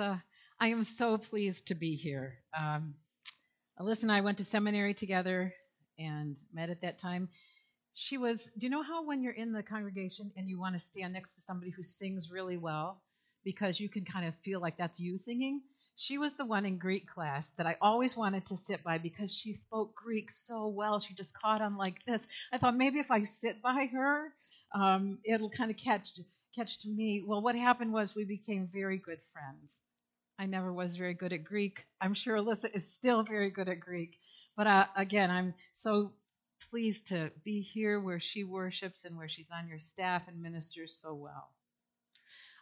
I am so pleased to be here. Um, Alyssa and I went to seminary together and met at that time. She was, do you know how when you're in the congregation and you want to stand next to somebody who sings really well because you can kind of feel like that's you singing? She was the one in Greek class that I always wanted to sit by because she spoke Greek so well. She just caught on like this. I thought maybe if I sit by her, um, it'll kind of catch catch to me. Well, what happened was we became very good friends. I never was very good at Greek. I'm sure Alyssa is still very good at Greek. But uh, again, I'm so pleased to be here where she worships and where she's on your staff and ministers so well.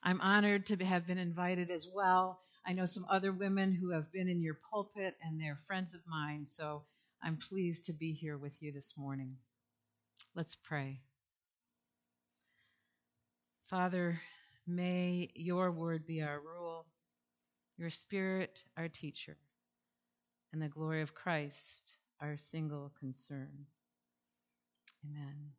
I'm honored to have been invited as well. I know some other women who have been in your pulpit and they're friends of mine, so I'm pleased to be here with you this morning. Let's pray. Father, may your word be our rule, your spirit our teacher, and the glory of Christ our single concern. Amen.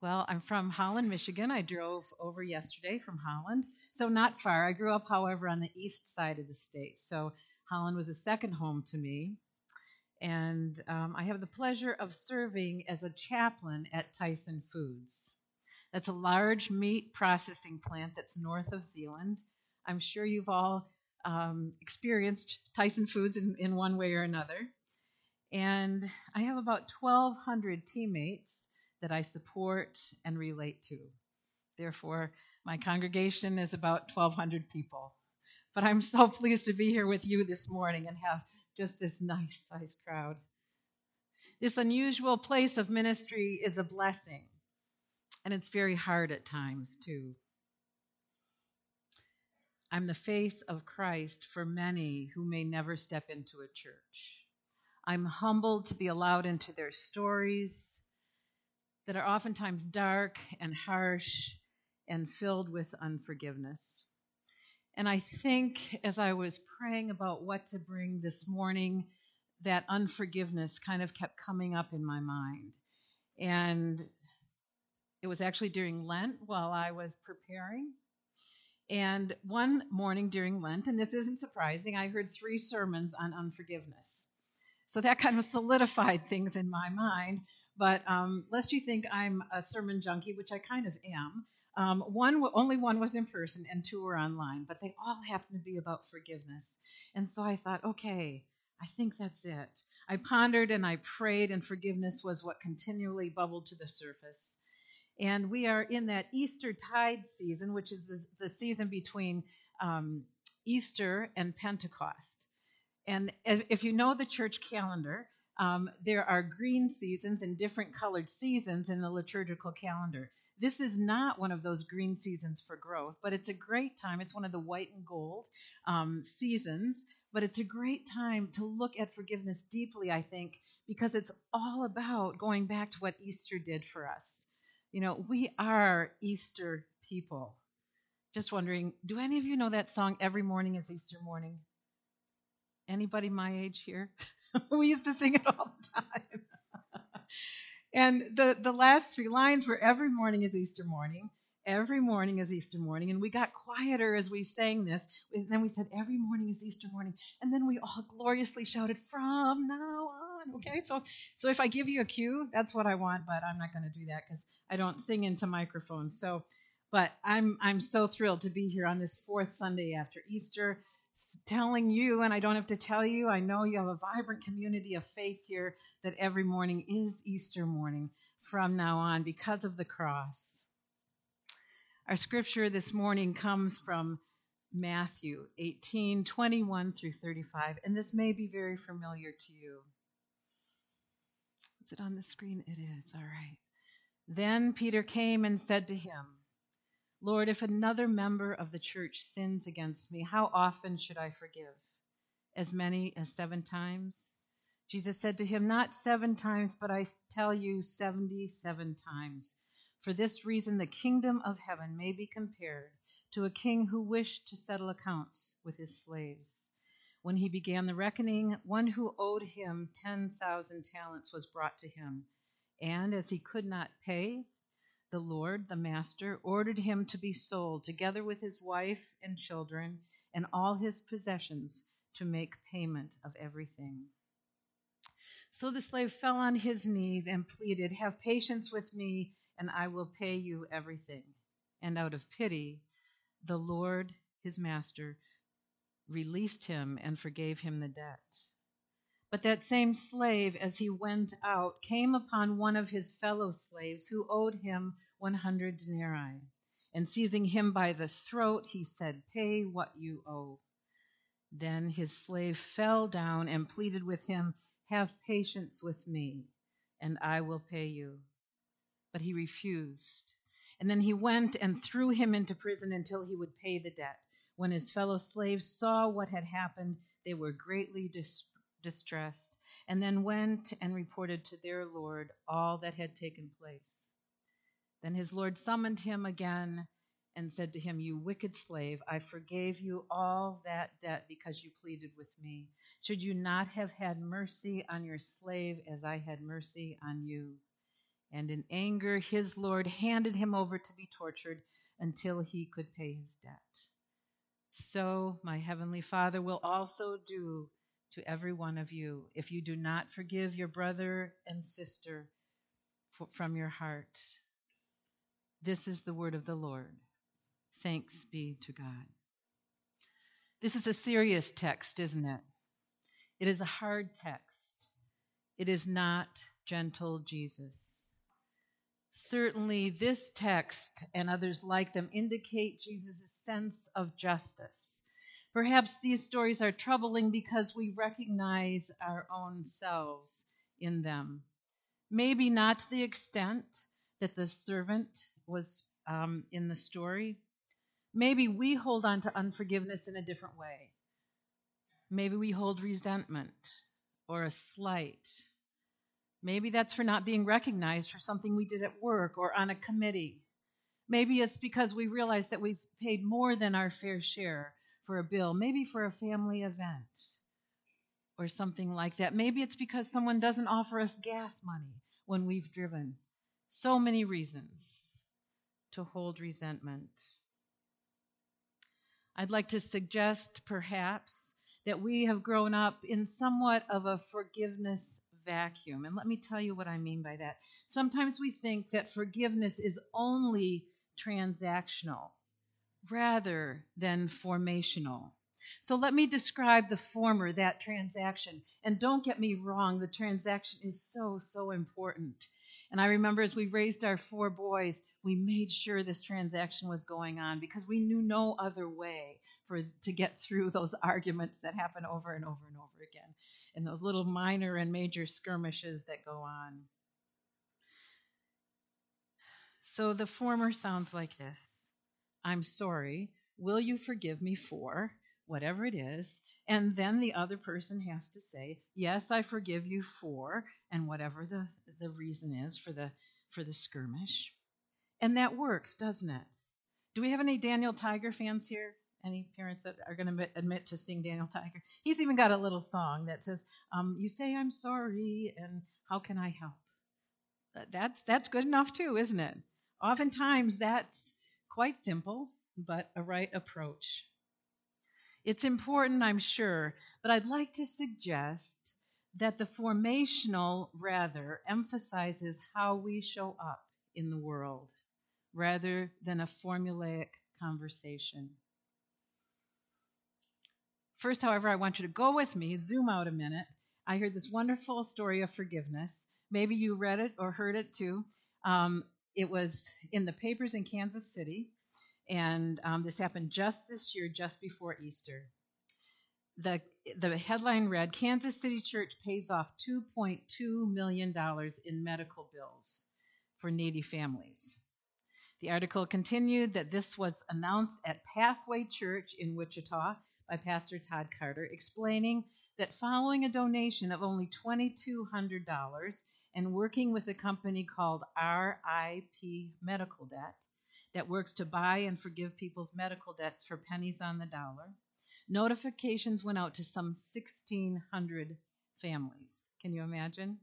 Well, I'm from Holland, Michigan. I drove over yesterday from Holland, so not far. I grew up, however, on the east side of the state, so Holland was a second home to me. And um, I have the pleasure of serving as a chaplain at Tyson Foods. That's a large meat processing plant that's north of Zeeland. I'm sure you've all um, experienced Tyson Foods in, in one way or another. And I have about 1,200 teammates that I support and relate to. Therefore, my congregation is about 1,200 people. But I'm so pleased to be here with you this morning and have just this nice sized crowd. This unusual place of ministry is a blessing. And it's very hard at times, too. I'm the face of Christ for many who may never step into a church. I'm humbled to be allowed into their stories that are oftentimes dark and harsh and filled with unforgiveness. And I think as I was praying about what to bring this morning, that unforgiveness kind of kept coming up in my mind. And it was actually during Lent while I was preparing. And one morning during Lent, and this isn't surprising, I heard three sermons on unforgiveness. So that kind of solidified things in my mind. But um, lest you think I'm a sermon junkie, which I kind of am, um, one only one was in person and two were online, but they all happened to be about forgiveness. And so I thought, okay, I think that's it. I pondered and I prayed, and forgiveness was what continually bubbled to the surface. And we are in that Easter tide season, which is the, the season between um, Easter and Pentecost. And if you know the church calendar, um, there are green seasons and different colored seasons in the liturgical calendar. This is not one of those green seasons for growth, but it's a great time. It's one of the white and gold um, seasons, but it's a great time to look at forgiveness deeply, I think, because it's all about going back to what Easter did for us. You know, we are Easter people. Just wondering, do any of you know that song, Every Morning is Easter Morning? Anybody my age here? we used to sing it all the time. and the, the last three lines were Every morning is Easter morning. Every morning is Easter morning. And we got quieter as we sang this. And then we said, Every morning is Easter morning. And then we all gloriously shouted, From now on Okay, so so if I give you a cue, that's what I want, but I'm not going to do that because I don't sing into microphones. So, but I'm I'm so thrilled to be here on this fourth Sunday after Easter, telling you, and I don't have to tell you. I know you have a vibrant community of faith here that every morning is Easter morning from now on because of the cross. Our scripture this morning comes from Matthew 18, 21 through 35, and this may be very familiar to you. It on the screen? It is. All right. Then Peter came and said to him, Lord, if another member of the church sins against me, how often should I forgive? As many as seven times? Jesus said to him, Not seven times, but I tell you, seventy seven times. For this reason, the kingdom of heaven may be compared to a king who wished to settle accounts with his slaves. When he began the reckoning, one who owed him 10,000 talents was brought to him. And as he could not pay, the Lord, the master, ordered him to be sold, together with his wife and children and all his possessions, to make payment of everything. So the slave fell on his knees and pleaded, Have patience with me, and I will pay you everything. And out of pity, the Lord, his master, released him and forgave him the debt. But that same slave, as he went out, came upon one of his fellow slaves who owed him 100 denarii. And seizing him by the throat, he said, Pay what you owe. Then his slave fell down and pleaded with him, Have patience with me, and I will pay you. But he refused. And then he went and threw him into prison until he would pay the debt. When his fellow slaves saw what had happened, they were greatly distressed distressed, and then went and reported to their Lord all that had taken place. Then his Lord summoned him again and said to him, You wicked slave, I forgave you all that debt because you pleaded with me. Should you not have had mercy on your slave as I had mercy on you? And in anger, his Lord handed him over to be tortured until he could pay his debt. So my heavenly Father will also do to every one of you if you do not forgive your brother and sister from your heart. This is the word of the Lord. Thanks be to God. This is a serious text, isn't it? It is a hard text. It is not gentle Jesus. Certainly, this text and others like them indicate Jesus' sense of justice Perhaps these stories are troubling because we recognize our own selves in them. Maybe not to the extent that the servant was um, in the story. Maybe we hold on to unforgiveness in a different way. Maybe we hold resentment or a slight. Maybe that's for not being recognized for something we did at work or on a committee. Maybe it's because we realize that we've paid more than our fair share for a bill, maybe for a family event or something like that. Maybe it's because someone doesn't offer us gas money when we've driven. So many reasons to hold resentment. I'd like to suggest, perhaps, that we have grown up in somewhat of a forgiveness vacuum. And let me tell you what I mean by that. Sometimes we think that forgiveness is only transactional rather than formational. So let me describe the former, that transaction. And don't get me wrong, the transaction is so, so important. And I remember as we raised our four boys, we made sure this transaction was going on because we knew no other way for to get through those arguments that happen over and over and over again, and those little minor and major skirmishes that go on. So the former sounds like this. I'm sorry. Will you forgive me for whatever it is? And then the other person has to say, Yes, I forgive you for, and whatever the, the reason is for the for the skirmish. And that works, doesn't it? Do we have any Daniel Tiger fans here? Any parents that are going to admit to seeing Daniel Tiger? He's even got a little song that says, um, "You say I'm sorry, and how can I help?" That's that's good enough too, isn't it? Oftentimes, that's Quite simple, but a right approach. It's important, I'm sure, but I'd like to suggest that the formational rather emphasizes how we show up in the world rather than a formulaic conversation. First, however, I want you to go with me, zoom out a minute. I heard this wonderful story of forgiveness. Maybe you read it or heard it too. Um, it was in the papers in Kansas City, and um, this happened just this year, just before Easter. The, the headline read Kansas City Church pays off $2.2 million in medical bills for needy families. The article continued that this was announced at Pathway Church in Wichita by Pastor Todd Carter, explaining that following a donation of only $2,200 and working with a company called RIP Medical Debt that works to buy and forgive people's medical debts for pennies on the dollar. Notifications went out to some 1,600 families. Can you imagine?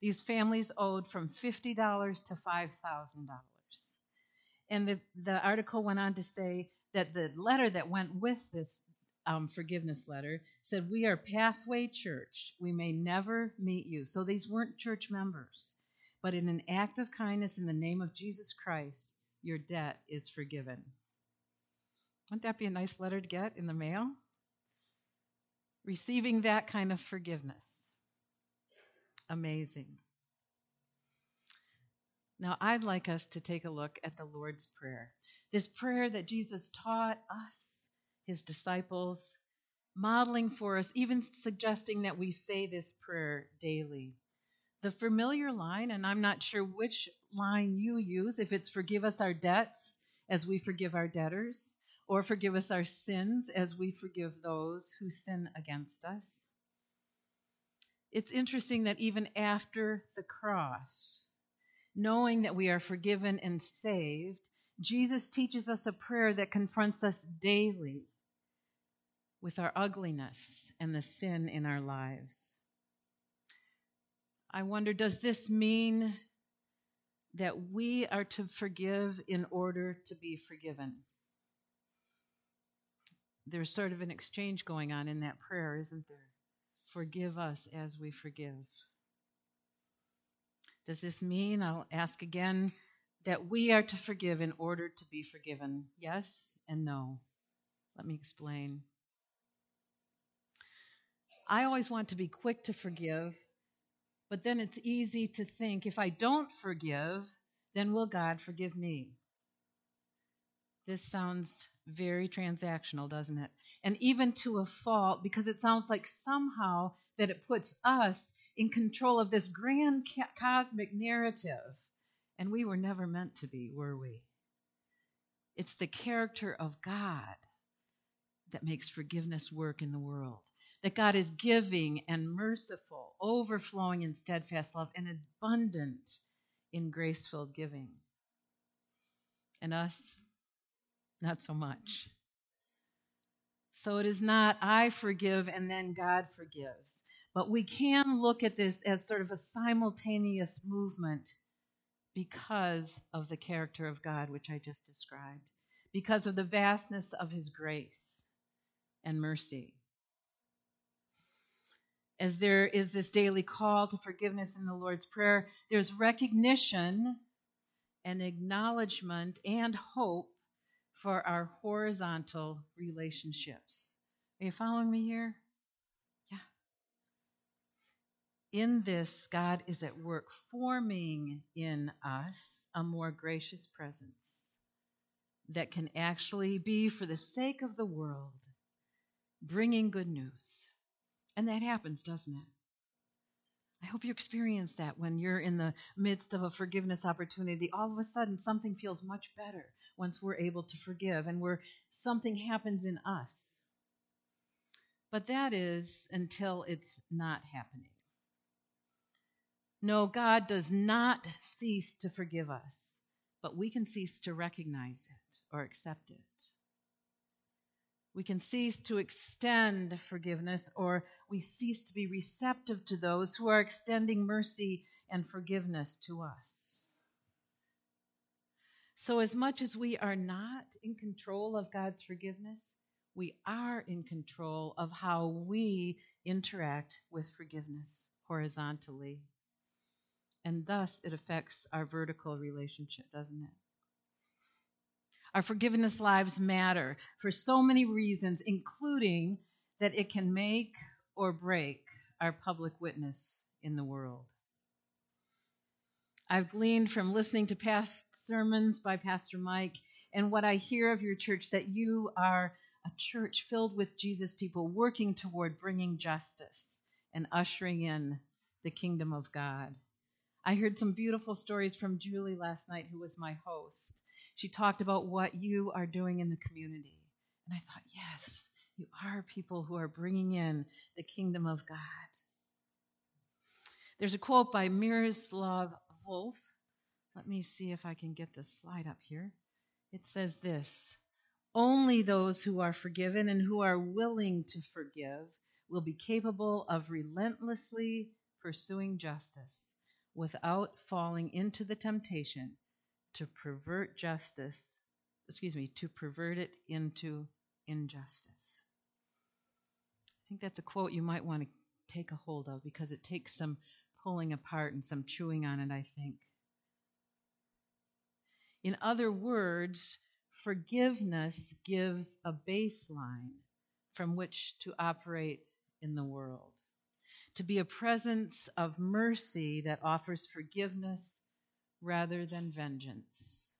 These families owed from $50 to $5,000. And the, the article went on to say that the letter that went with this um, forgiveness letter said, We are Pathway Church. We may never meet you. So these weren't church members. But in an act of kindness in the name of Jesus Christ, your debt is forgiven. Wouldn't that be a nice letter to get in the mail? Receiving that kind of forgiveness. Amazing. Now, I'd like us to take a look at the Lord's Prayer. This prayer that Jesus taught us, his disciples, modeling for us, even suggesting that we say this prayer daily. The familiar line, and I'm not sure which line you use, if it's forgive us our debts as we forgive our debtors, or forgive us our sins as we forgive those who sin against us. It's interesting that even after the cross, knowing that we are forgiven and saved, Jesus teaches us a prayer that confronts us daily with our ugliness and the sin in our lives. I wonder, does this mean that we are to forgive in order to be forgiven? There's sort of an exchange going on in that prayer, isn't there? Forgive us as we forgive. Does this mean, I'll ask again, that we are to forgive in order to be forgiven? Yes and no. Let me explain. I always want to be quick to forgive, but then it's easy to think if I don't forgive, then will God forgive me? This sounds very transactional, doesn't it? And even to a fault, because it sounds like somehow that it puts us in control of this grand cosmic narrative. And we were never meant to be, were we? It's the character of God that makes forgiveness work in the world. That God is giving and merciful, overflowing in steadfast love, and abundant in grace filled giving. And us, not so much. So it is not I forgive and then God forgives. But we can look at this as sort of a simultaneous movement because of the character of God, which I just described, because of the vastness of his grace and mercy. As there is this daily call to forgiveness in the Lord's Prayer, there's recognition and acknowledgement and hope for our horizontal relationships. Are you following me here? Yeah. In this, God is at work forming in us a more gracious presence that can actually be for the sake of the world, bringing good news. And that happens, doesn't it? I hope you experience that when you're in the midst of a forgiveness opportunity. All of a sudden, something feels much better once we're able to forgive and where something happens in us. But that is until it's not happening. No, God does not cease to forgive us, but we can cease to recognize it or accept it. We can cease to extend forgiveness, or we cease to be receptive to those who are extending mercy and forgiveness to us. So, as much as we are not in control of God's forgiveness, we are in control of how we interact with forgiveness horizontally. And thus, it affects our vertical relationship, doesn't it? Our forgiveness lives matter for so many reasons, including that it can make or break our public witness in the world. I've gleaned from listening to past sermons by Pastor Mike and what I hear of your church that you are a church filled with Jesus people working toward bringing justice and ushering in the kingdom of God. I heard some beautiful stories from Julie last night, who was my host, she talked about what you are doing in the community. And I thought, yes, you are people who are bringing in the kingdom of God. There's a quote by Miroslav Volf. Let me see if I can get the slide up here. It says this Only those who are forgiven and who are willing to forgive will be capable of relentlessly pursuing justice without falling into the temptation to pervert justice, excuse me, to pervert it into injustice. I think that's a quote you might want to take a hold of because it takes some pulling apart and some chewing on it, I think. In other words, forgiveness gives a baseline from which to operate in the world. To be a presence of mercy that offers forgiveness rather than vengeance.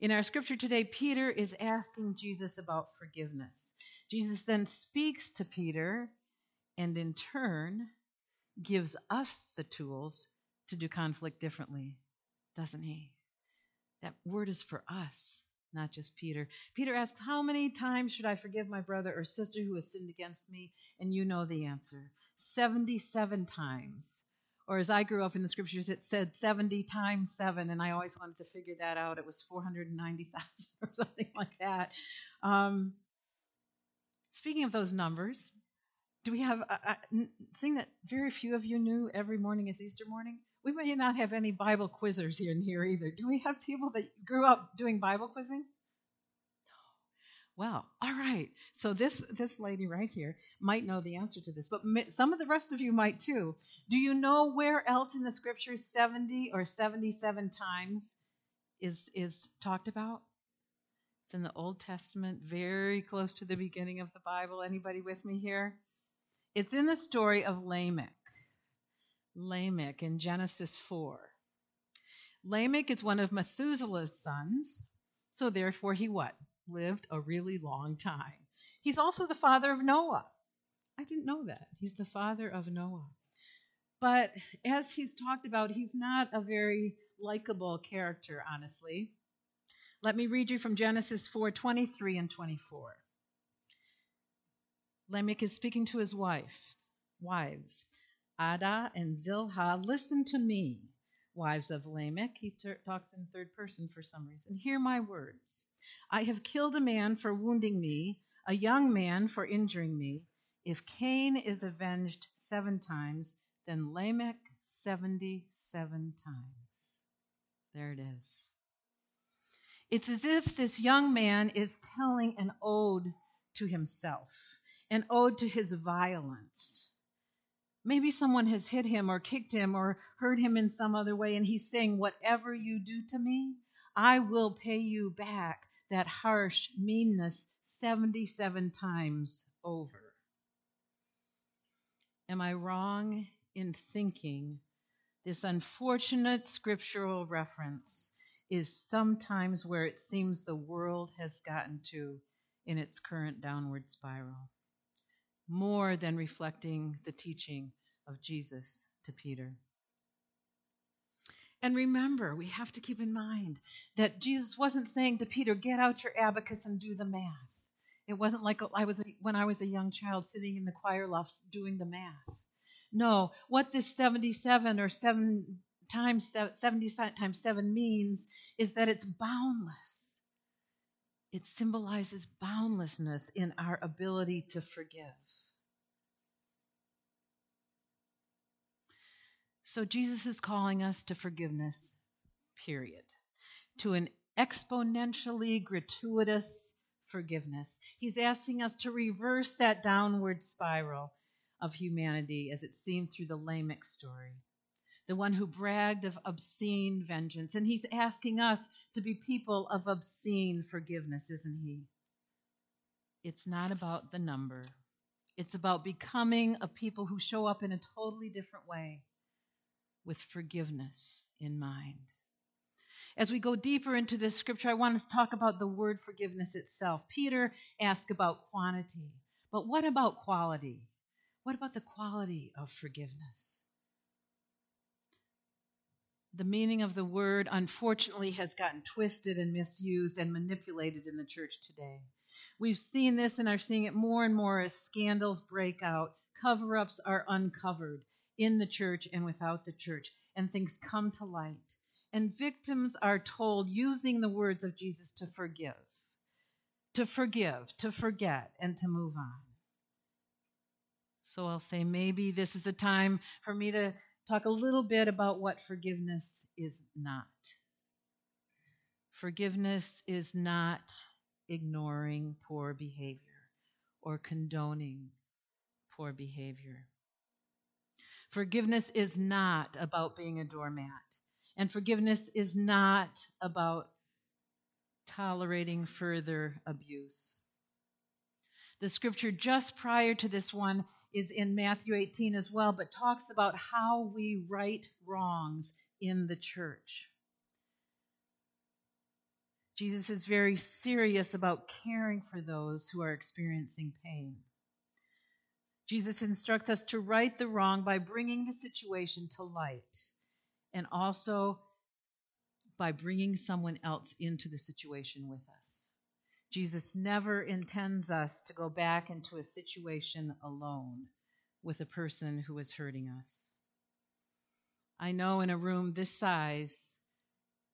In our scripture today, Peter is asking Jesus about forgiveness. Jesus then speaks to Peter and in turn gives us the tools to do conflict differently, doesn't he? That word is for us, not just Peter. Peter asked, How many times should I forgive my brother or sister who has sinned against me? And you know the answer 77 times. Or as I grew up in the scriptures, it said 70 times 7, and I always wanted to figure that out. It was 490,000 or something like that. Um, speaking of those numbers, do we have, a, uh, seeing that very few of you knew every morning is Easter morning? We may not have any Bible quizzers here in here either. Do we have people that grew up doing Bible quizzing? Well, all right. So this this lady right here might know the answer to this, but some of the rest of you might too. Do you know where else in the scriptures 70 or 77 times is is talked about? It's in the Old Testament, very close to the beginning of the Bible. Anybody with me here? It's in the story of Lamech. Lamech in Genesis 4. Lamech is one of Methuselah's sons, so therefore he what? lived a really long time. He's also the father of Noah. I didn't know that. He's the father of Noah. But as he's talked about, he's not a very likable character, honestly. Let me read you from Genesis 4 23 and 24. Lamech is speaking to his wives, wives. Adah and Zillah, listen to me, wives of Lamech. He ter- talks in third person for some reason. Hear my words. I have killed a man for wounding me, a young man for injuring me. If Cain is avenged seven times, then Lamech 77 times. There it is. It's as if this young man is telling an ode to himself, an ode to his violence. Maybe someone has hit him or kicked him or hurt him in some other way, and he's saying, Whatever you do to me, I will pay you back that harsh meanness 77 times over. Am I wrong in thinking this unfortunate scriptural reference is sometimes where it seems the world has gotten to in its current downward spiral, more than reflecting the teaching of Jesus to Peter? And remember, we have to keep in mind that Jesus wasn't saying to Peter, get out your abacus and do the math. It wasn't like I was when I was a young child sitting in the choir loft doing the math. No, what this 77 or 7 times 70 times 7 means is that it's boundless. It symbolizes boundlessness in our ability to forgive. So Jesus is calling us to forgiveness, period. To an exponentially gratuitous forgiveness. He's asking us to reverse that downward spiral of humanity as it's seen through the Lamech story. The one who bragged of obscene vengeance. And he's asking us to be people of obscene forgiveness, isn't he? It's not about the number, it's about becoming a people who show up in a totally different way with forgiveness in mind. As we go deeper into this scripture, I want to talk about the word forgiveness itself. Peter asked about quantity, but what about quality? What about the quality of forgiveness? The meaning of the word, unfortunately, has gotten twisted and misused and manipulated in the church today. We've seen this and are seeing it more and more as scandals break out, cover ups are uncovered, in the church and without the church, and things come to light. And victims are told, using the words of Jesus, to forgive, to forgive, to forget, and to move on. So I'll say maybe this is a time for me to talk a little bit about what forgiveness is not. Forgiveness is not ignoring poor behavior or condoning poor behavior. Forgiveness is not about being a doormat. And forgiveness is not about tolerating further abuse. The scripture just prior to this one is in Matthew 18 as well, but talks about how we right wrongs in the church. Jesus is very serious about caring for those who are experiencing pain. Jesus instructs us to right the wrong by bringing the situation to light and also by bringing someone else into the situation with us. Jesus never intends us to go back into a situation alone with a person who is hurting us. I know in a room this size,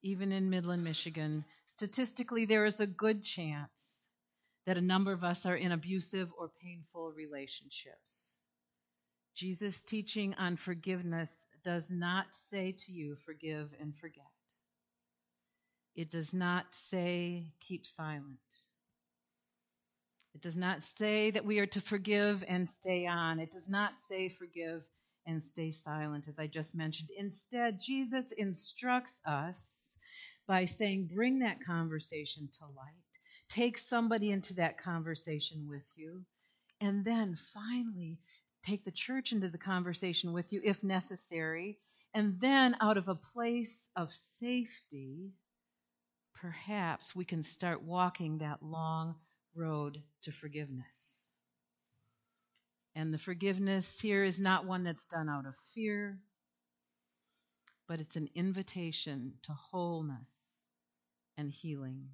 even in Midland, Michigan, statistically there is a good chance that a number of us are in abusive or painful relationships. Jesus' teaching on forgiveness does not say to you, forgive and forget. It does not say, keep silent. It does not say that we are to forgive and stay on. It does not say, forgive and stay silent, as I just mentioned. Instead, Jesus instructs us by saying, bring that conversation to light Take somebody into that conversation with you. And then finally, take the church into the conversation with you if necessary. And then, out of a place of safety, perhaps we can start walking that long road to forgiveness. And the forgiveness here is not one that's done out of fear, but it's an invitation to wholeness and healing.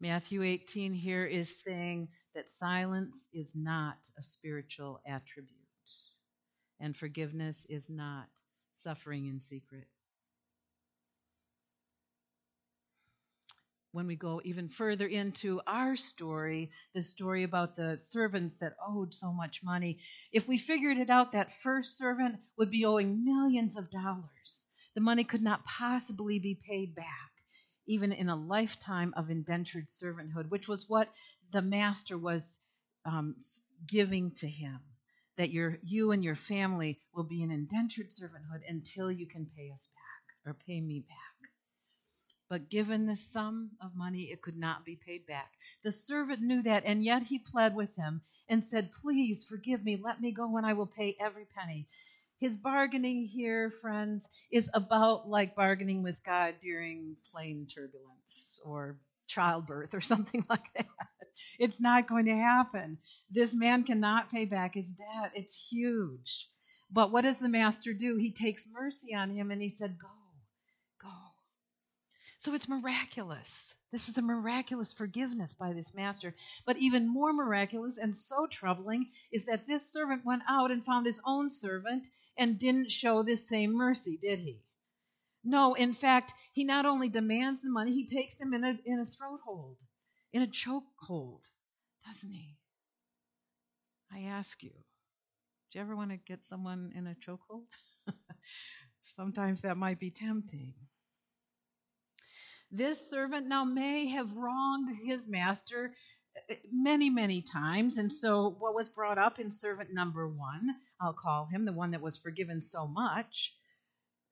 Matthew 18 here is saying that silence is not a spiritual attribute, and forgiveness is not suffering in secret. When we go even further into our story, the story about the servants that owed so much money, if we figured it out, that first servant would be owing millions of dollars. The money could not possibly be paid back even in a lifetime of indentured servanthood, which was what the master was um, giving to him. That your, you and your family will be in indentured servanthood until you can pay us back or pay me back. But given the sum of money, it could not be paid back. The servant knew that, and yet he pled with him and said, Please forgive me, let me go, and I will pay every penny. His bargaining here, friends, is about like bargaining with God during plane turbulence or childbirth or something like that. It's not going to happen. This man cannot pay back his debt. It's huge. But what does the master do? He takes mercy on him and he said, Go, go. So it's miraculous. This is a miraculous forgiveness by this master. But even more miraculous and so troubling is that this servant went out and found his own servant and didn't show this same mercy, did he? No, in fact, he not only demands the money, he takes them in a, in a throat hold, in a choke hold, doesn't he? I ask you, do you ever want to get someone in a chokehold? Sometimes that might be tempting. This servant now may have wronged his master many, many times. And so, what was brought up in servant number one, I'll call him the one that was forgiven so much,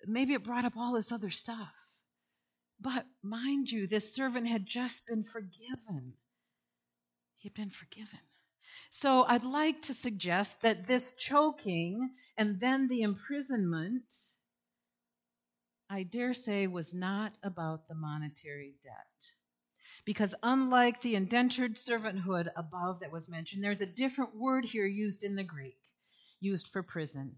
maybe it brought up all this other stuff. But mind you, this servant had just been forgiven. He had been forgiven. So, I'd like to suggest that this choking and then the imprisonment, I dare say, was not about the monetary debt. Because unlike the indentured servanthood above that was mentioned, there's a different word here used in the Greek, used for prison.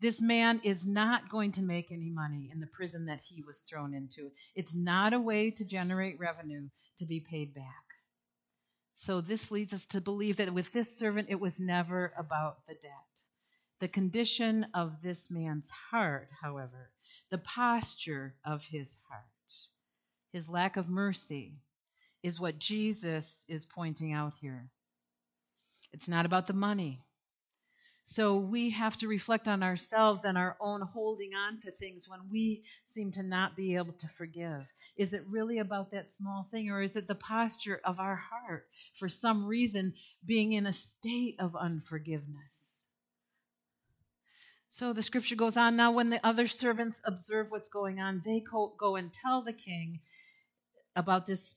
This man is not going to make any money in the prison that he was thrown into. It's not a way to generate revenue to be paid back. So this leads us to believe that with this servant, it was never about the debt. The condition of this man's heart, however, the posture of his heart, his lack of mercy, is what Jesus is pointing out here. It's not about the money. So we have to reflect on ourselves and our own holding on to things when we seem to not be able to forgive. Is it really about that small thing, or is it the posture of our heart for some reason being in a state of unforgiveness? So the scripture goes on now when the other servants observe what's going on, they go and tell the king about this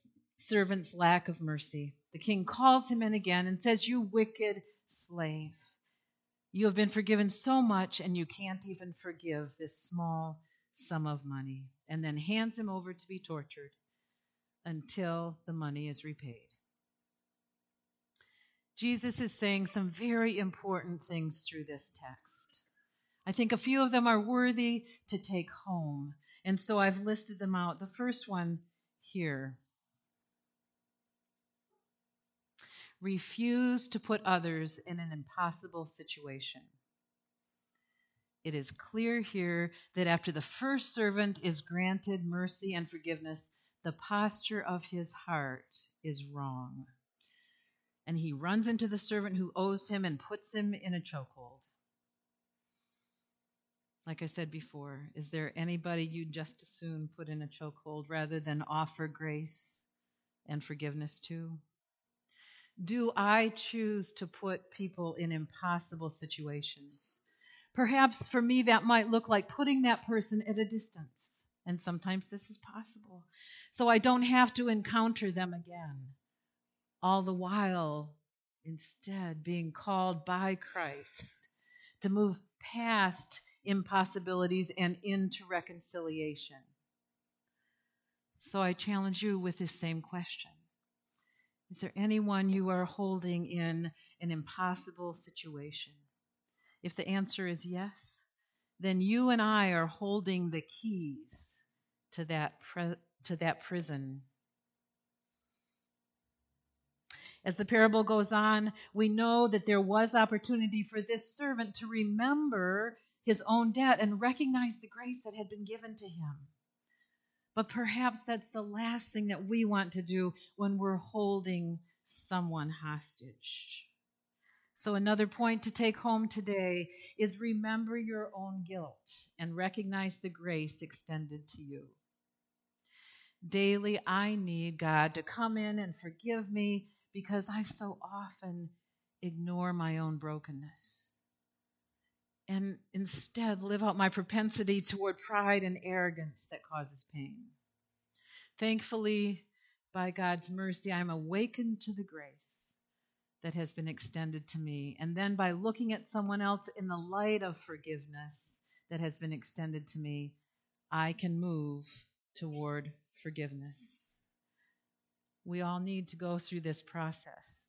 servant's lack of mercy. The king calls him in again and says, You wicked slave. You have been forgiven so much, and you can't even forgive this small sum of money. And then hands him over to be tortured until the money is repaid. Jesus is saying some very important things through this text. I think a few of them are worthy to take home, and so I've listed them out. The first one here refuse to put others in an impossible situation. It is clear here that after the first servant is granted mercy and forgiveness, the posture of his heart is wrong. And he runs into the servant who owes him and puts him in a chokehold. Like I said before, is there anybody you'd just as soon put in a chokehold rather than offer grace and forgiveness to? Do I choose to put people in impossible situations? Perhaps for me, that might look like putting that person at a distance. And sometimes this is possible. So I don't have to encounter them again. All the while, instead, being called by Christ to move past impossibilities and into reconciliation. So I challenge you with this same question is there anyone you are holding in an impossible situation? If the answer is yes, then you and I are holding the keys to that, pre- to that prison. As the parable goes on, we know that there was opportunity for this servant to remember his own debt and recognize the grace that had been given to him. But perhaps that's the last thing that we want to do when we're holding someone hostage. So, another point to take home today is remember your own guilt and recognize the grace extended to you. Daily, I need God to come in and forgive me because I so often ignore my own brokenness and instead live out my propensity toward pride and arrogance that causes pain. Thankfully, by God's mercy, I'm awakened to the grace that has been extended to me. And then by looking at someone else in the light of forgiveness that has been extended to me, I can move toward forgiveness. We all need to go through this process,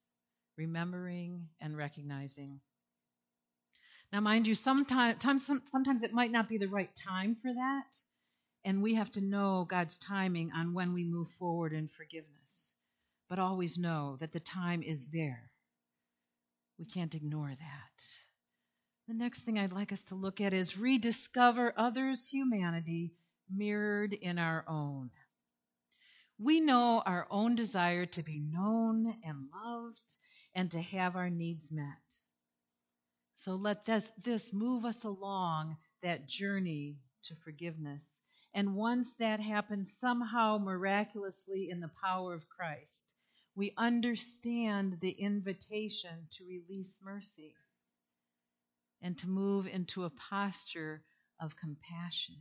remembering and recognizing now, mind you, sometimes, sometimes it might not be the right time for that, and we have to know God's timing on when we move forward in forgiveness. But always know that the time is there. We can't ignore that. The next thing I'd like us to look at is rediscover others' humanity mirrored in our own. We know our own desire to be known and loved and to have our needs met. So let this, this move us along that journey to forgiveness. And once that happens, somehow miraculously in the power of Christ, we understand the invitation to release mercy and to move into a posture of compassion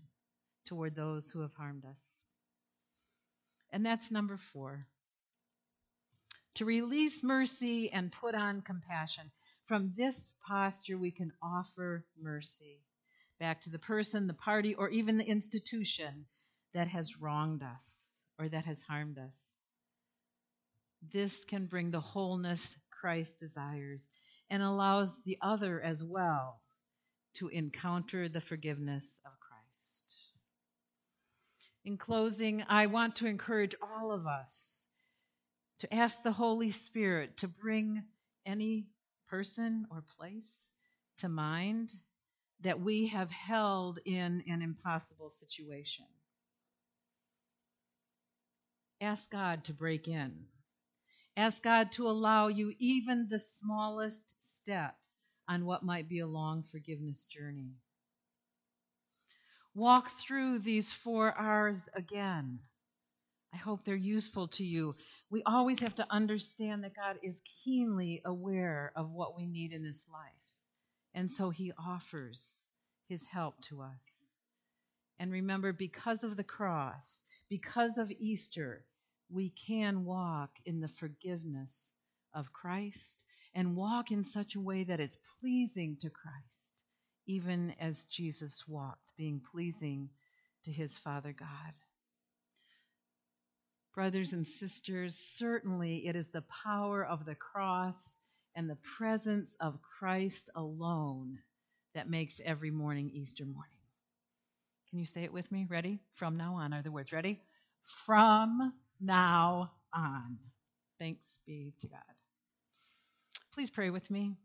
toward those who have harmed us. And that's number four. To release mercy and put on compassion. From this posture, we can offer mercy back to the person, the party, or even the institution that has wronged us or that has harmed us. This can bring the wholeness Christ desires and allows the other as well to encounter the forgiveness of Christ. In closing, I want to encourage all of us to ask the Holy Spirit to bring any person or place to mind that we have held in an impossible situation. Ask God to break in. Ask God to allow you even the smallest step on what might be a long forgiveness journey. Walk through these four R's again. I hope they're useful to you. We always have to understand that God is keenly aware of what we need in this life. And so he offers his help to us. And remember, because of the cross, because of Easter, we can walk in the forgiveness of Christ and walk in such a way that it's pleasing to Christ, even as Jesus walked, being pleasing to his Father God. Brothers and sisters, certainly it is the power of the cross and the presence of Christ alone that makes every morning Easter morning. Can you say it with me? Ready? From now on are the words. Ready? From now on. Thanks be to God. Please pray with me.